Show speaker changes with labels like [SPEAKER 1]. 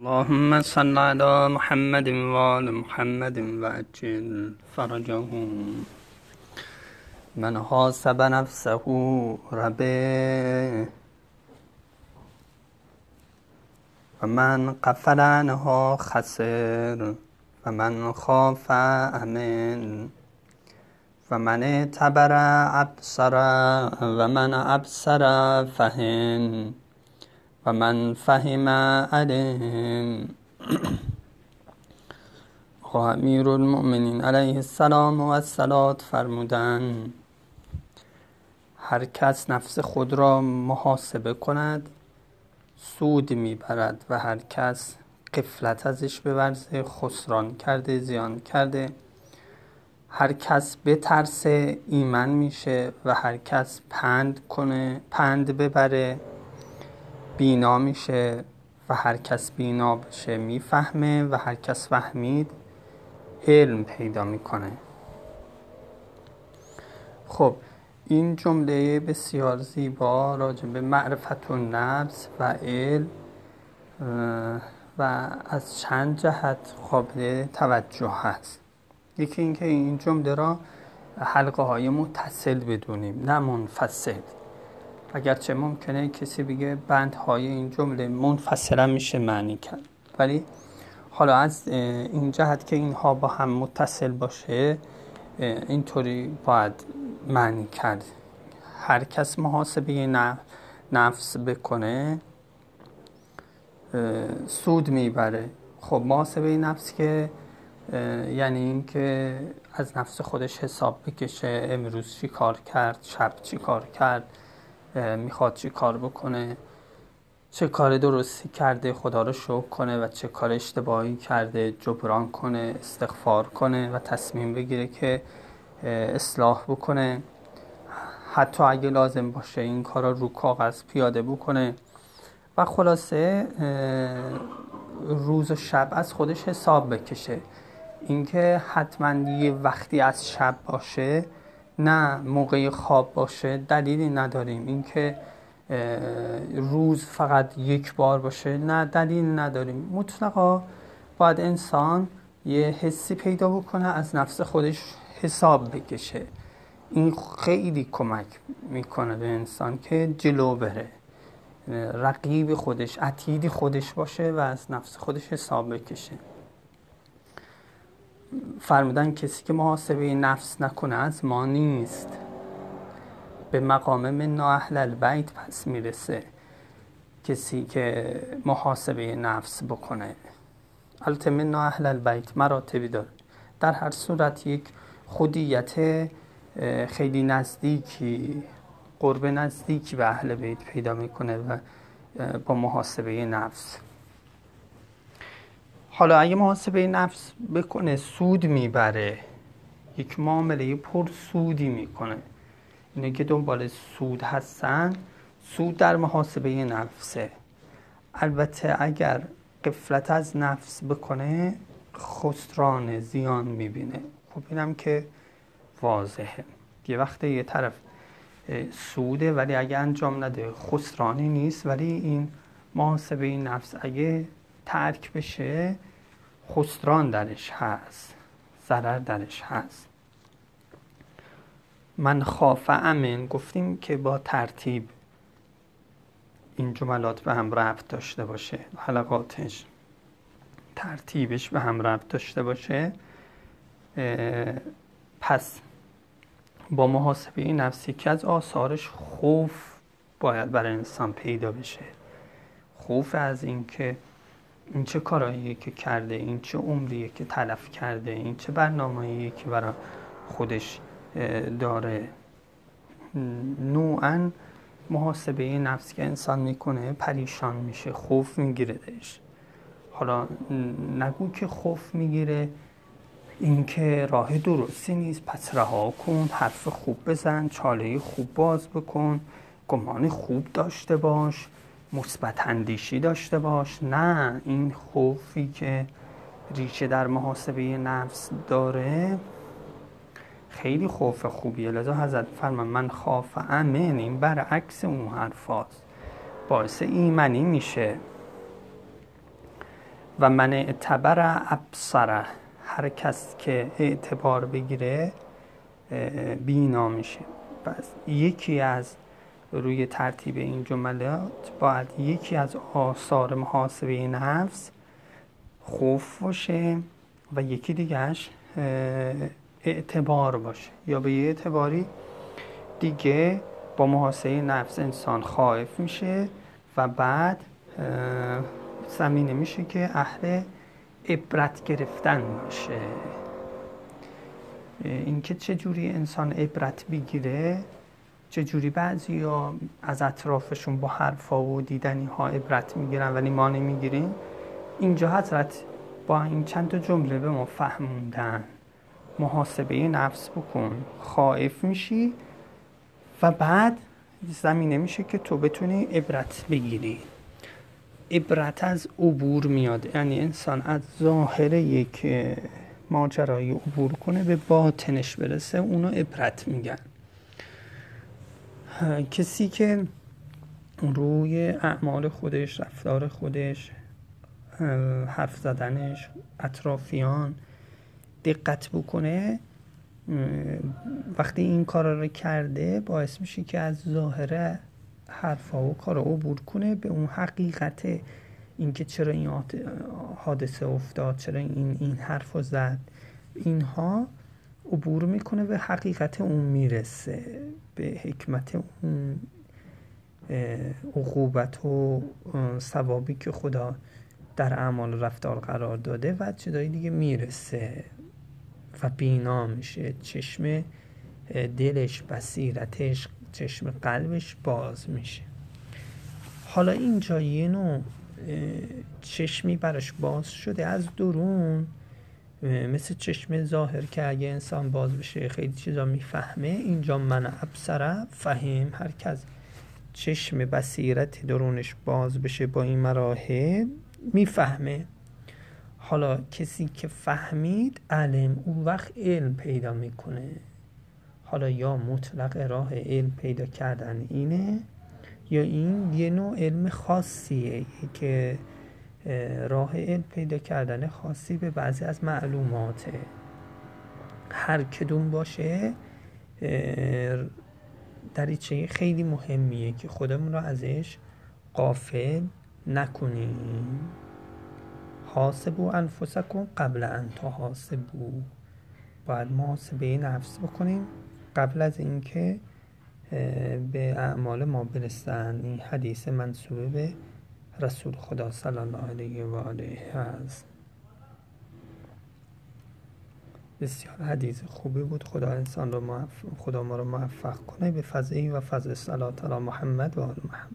[SPEAKER 1] اللهم صل على محمد وآل محمد وعجل فرجهم من حاسب نفسه ربه. و من قفل عنها خسر. و من خاف امن و من اعتبر ابصر و من ابصر فهم و من فهم علم. آقا امیر المؤمنین علیه السلام و السلام فرمودن هر کس نفس خود را محاسبه کند سود می‌برد و هر کس قفلت ازش بورزه خسران کرده زیان کرده. هر کس بترسه ایمن میشه و هر کس پند کنه پند ببره. بینا میشه و هر کس بینا بشه می‌فهمه و هر کس فهمید علم پیدا می‌کنه. خب این جمله بسیار زیبا راجع به معرفت و نفس و علم و از چند جهت قابل توجه هست. یکی اینکه این جمله را حلقه های متصل بدونیم نه منفصل. اگرچه ممکنه کسی بگه بندهای این جمله منفصلا میشه معنی کرد. ولی حالا از این جهت که اینها با هم متصل باشه اینطوری باید معنی کرد. هر کس محاسبه نفس بکنه سود می‌بره. خب محاسبه نفس که یعنی اینکه از نفس خودش حساب بکشه امروز چی کار کرد شب چی کار کرد. می‌خواد چی کار بکنه چه کار درستی کرده خدا رو شکر کنه و چه کار اشتباهی کرده جبران کنه استغفار کنه و تصمیم بگیره که اصلاح بکنه. حتی اگه لازم باشه این کار رو کاغذ پیاده بکنه. و خلاصه روز و شب از خودش حساب بکشه. اینکه حتما یه وقتی از شب باشه نه موقع خواب باشه دلیلی نداریم. اینکه روز فقط یک بار باشه نه دلیل نداریم. مطلقا باید انسان یه حسی پیدا بکنه از نفس خودش حساب بکشه. این خیلی کمک می‌کنه به انسان که جلو بره. رقیب خودش عتیدی خودش باشه و از نفس خودش حساب بکشه. فرمودن کسی که محاسبه نفس نکنه از ما نیست. به مقام من اهل البیت پس می‌رسه کسی که محاسبه نفس بکنه. البته من اهل البیت مراتبی داره. در هر صورت یک خودیت خیلی نزدیکی قرب نزدیکی به اهل بیت پیدا می‌کنه و با محاسبه نفس. حالا اگه محاسبه نفس بکنه سود می‌بره. یک معامله پر سودی می‌کنه. اینه که دنبال سود هستن سود در محاسبه نفسه. البته اگر قفلت از نفس بکنه خسران زیان می‌بینه. خب اینم که واضحه. یه وقت یه طرف سوده ولی اگه انجام نده خسرانی نیست. ولی این محاسبه نفس اگه ترک بشه خسران درش هست ضرر درش هست. من خاف امن گفتیم که با ترتیب این جملات به هم ربط داشته باشه. حلقاتش ترتیبش به هم ربط داشته باشه. پس با محاسبه نفسی که از آثارش خوف باید برای انسان پیدا بشه. خوف از اینکه این چه کارهاییه که کرده این؟ چه عمریه که تلف کرده این؟ چه برنامه‌ایه که برای خودش داره؟ نوعا محاسبه نفس که انسان می‌کنه پریشان میشه خوف میگیردش حالا نگو که خوف می‌گیره اینکه راه درستی نیست. پس رها کن حرف خوب بزن چاله خوب باز بکن گمان خوب داشته باش. مثبت اندیشی داشته باش. نه این خوفی که ریشه در محاسبه نفس داره خیلی خوف خوبیه. لذا حضرت فرمان من خاف امن این برعکس اون حرفاست باعث ایمنی میشه. و من اعتبر ابصره هر کس که اعتبار بگیره بینا میشه. پس یکی از روی ترتیب این جملات باید یکی از آثار محاسبه نفس خوف باشه و یکی دیگهش اعتبار باشه. یا به یه اعتباری دیگه با محاسبه نفس انسان خائف میشه و بعد زمینه میشه که اهل عبرت گرفتن باشه. اینکه چه جوری انسان عبرت بگیره چه جوری بعضی ها از اطرافشون با حرفا و دیدنی ها عبرت می‌گیرن ولی ما نمی‌گیریم؟ اینجا حضرت با این چند تا جمله به ما فهموندن. محاسبه نفس بکن. خائف میشی و بعد زمینه میشه که تو بتونی عبرت بگیری. عبرت از عبور میاد. یعنی انسان از ظاهر یک ماجرایی عبور کنه به باطنش برسه اونو عبرت میگن. کسی که روی اعمال خودش رفتار خودش حرف زدنش اطرافیان دقت بکنه وقتی این کار رو کرده باعث میشه که از ظاهر حرفا و کار عبور کنه به اون حقیقت اینکه چرا این حادثه افتاد چرا این این حرف زد. اینها عبور می‌کنه به حقیقت اون می‌رسه به حکمت اون عقوبت و ثوابی که خدا در اعمال رفتار قرار داده و چیزای دیگه می‌رسه و بینا میشه. چشم دلش بصیرتش چشم قلبش باز میشه. حالا اینجا یه نوع چشمی براش باز شده. از درون مثل چشم ظاهر که اگه انسان باز بشه خیلی چیزا می‌فهمه اینجا من ابصره فهم هر کس چشم بصیرت درونش باز بشه با این مراحل می‌فهمه. حالا کسی که فهمید علم اون وقت علم پیدا می‌کنه. حالا یا مطلق راه علم پیدا کردن اینه یا این یه نوع علم خاصیه که راه علم پیدا کردن خاصی به بعضی از معلوماته هر کدوم باشه دریچه خیلی مهمیه که خودمون رو ازش قافل نکنیم. حاسبو انفسکم قبل ان تحاسبو. باید محاسبه نفس بکنیم قبل از اینکه به اعمال ما برسن. این حدیث منصوبه به رسول خدا صلی الله علیه و آله هست بسیار حدیث خوبی بود. خدا انسان رو خدا ما رو موفق کنه به فضل و فضل صلات علی محمد و آل محمد.